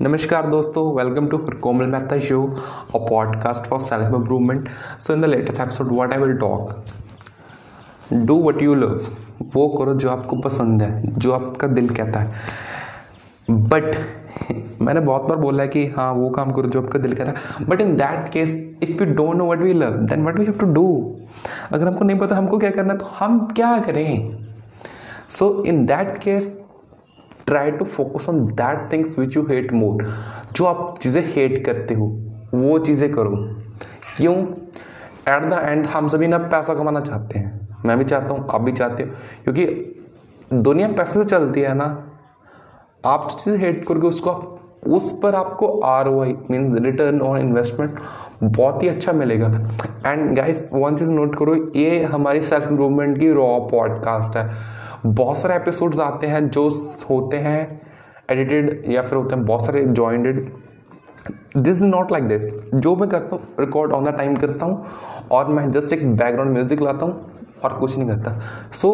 Namaskar dosto, welcome to Komal Mehta Show, a podcast for self-improvement. So in the latest episode, what I will talk, do what you love. वो करो जो आपको पसंद है जो आपका दिल कहता है. बट मैंने बहुत बार बोला है कि हाँ वो काम करो जो आपका दिल कहता है. But in that case if you don't know what we love then what we have to do अगर हमको नहीं पता हमको क्या करना है तो हम क्या करें? So in that case try to focus on that things which you hate more जो आप चीज़ें हेट करते हो, वो चीज़ें करो। क्यों? एट द एंड हम सभी ना पैसा कमाना चाहते हैं। मैं भी चाहता हूँ, आप भी चाहते हो। क्योंकि दुनिया पैसे से चलती है ना। आप जो चीज़ हेट करोगे, उसको आप, उस पर आपको R O I means return on investment बहुत ही अच्छा मिलेगा। एंड गाइस वन चीज़ नोट करो, ये हमारी सेल्फ इम्प्रूवमेंट की रॉ पॉडकास्ट है। बहुत सारे एपिसोड्स आते हैं जो होते हैं एडिटेड या फिर होते हैं बहुत सारे jointed this is not like this जो मैं करता हूँ रिकॉर्ड ऑन द टाइम करता हूँ और मैं जस्ट एक बैकग्राउंड म्यूज़िक लाता हूँ और कुछ नहीं करता। So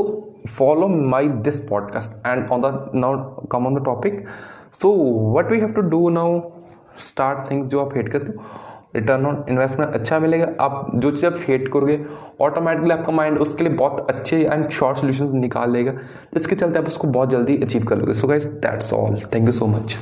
follow my this podcast and on the now come on the topic so what we have to do now start things जो आप हेट करते हो रिटर्न ऑन इन्वेस्टमेंट अच्छा मिलेगा। आप जो चीज़ आप हेट करोगे ऑटोमेटिकली आपका माइंड उसके लिए बहुत अच्छे एंड शॉर्ट सोल्यूशन निकाल लेगा। जिसके चलते आप उसको बहुत जल्दी अचीव कर लोगे। So guys that's all thank you so much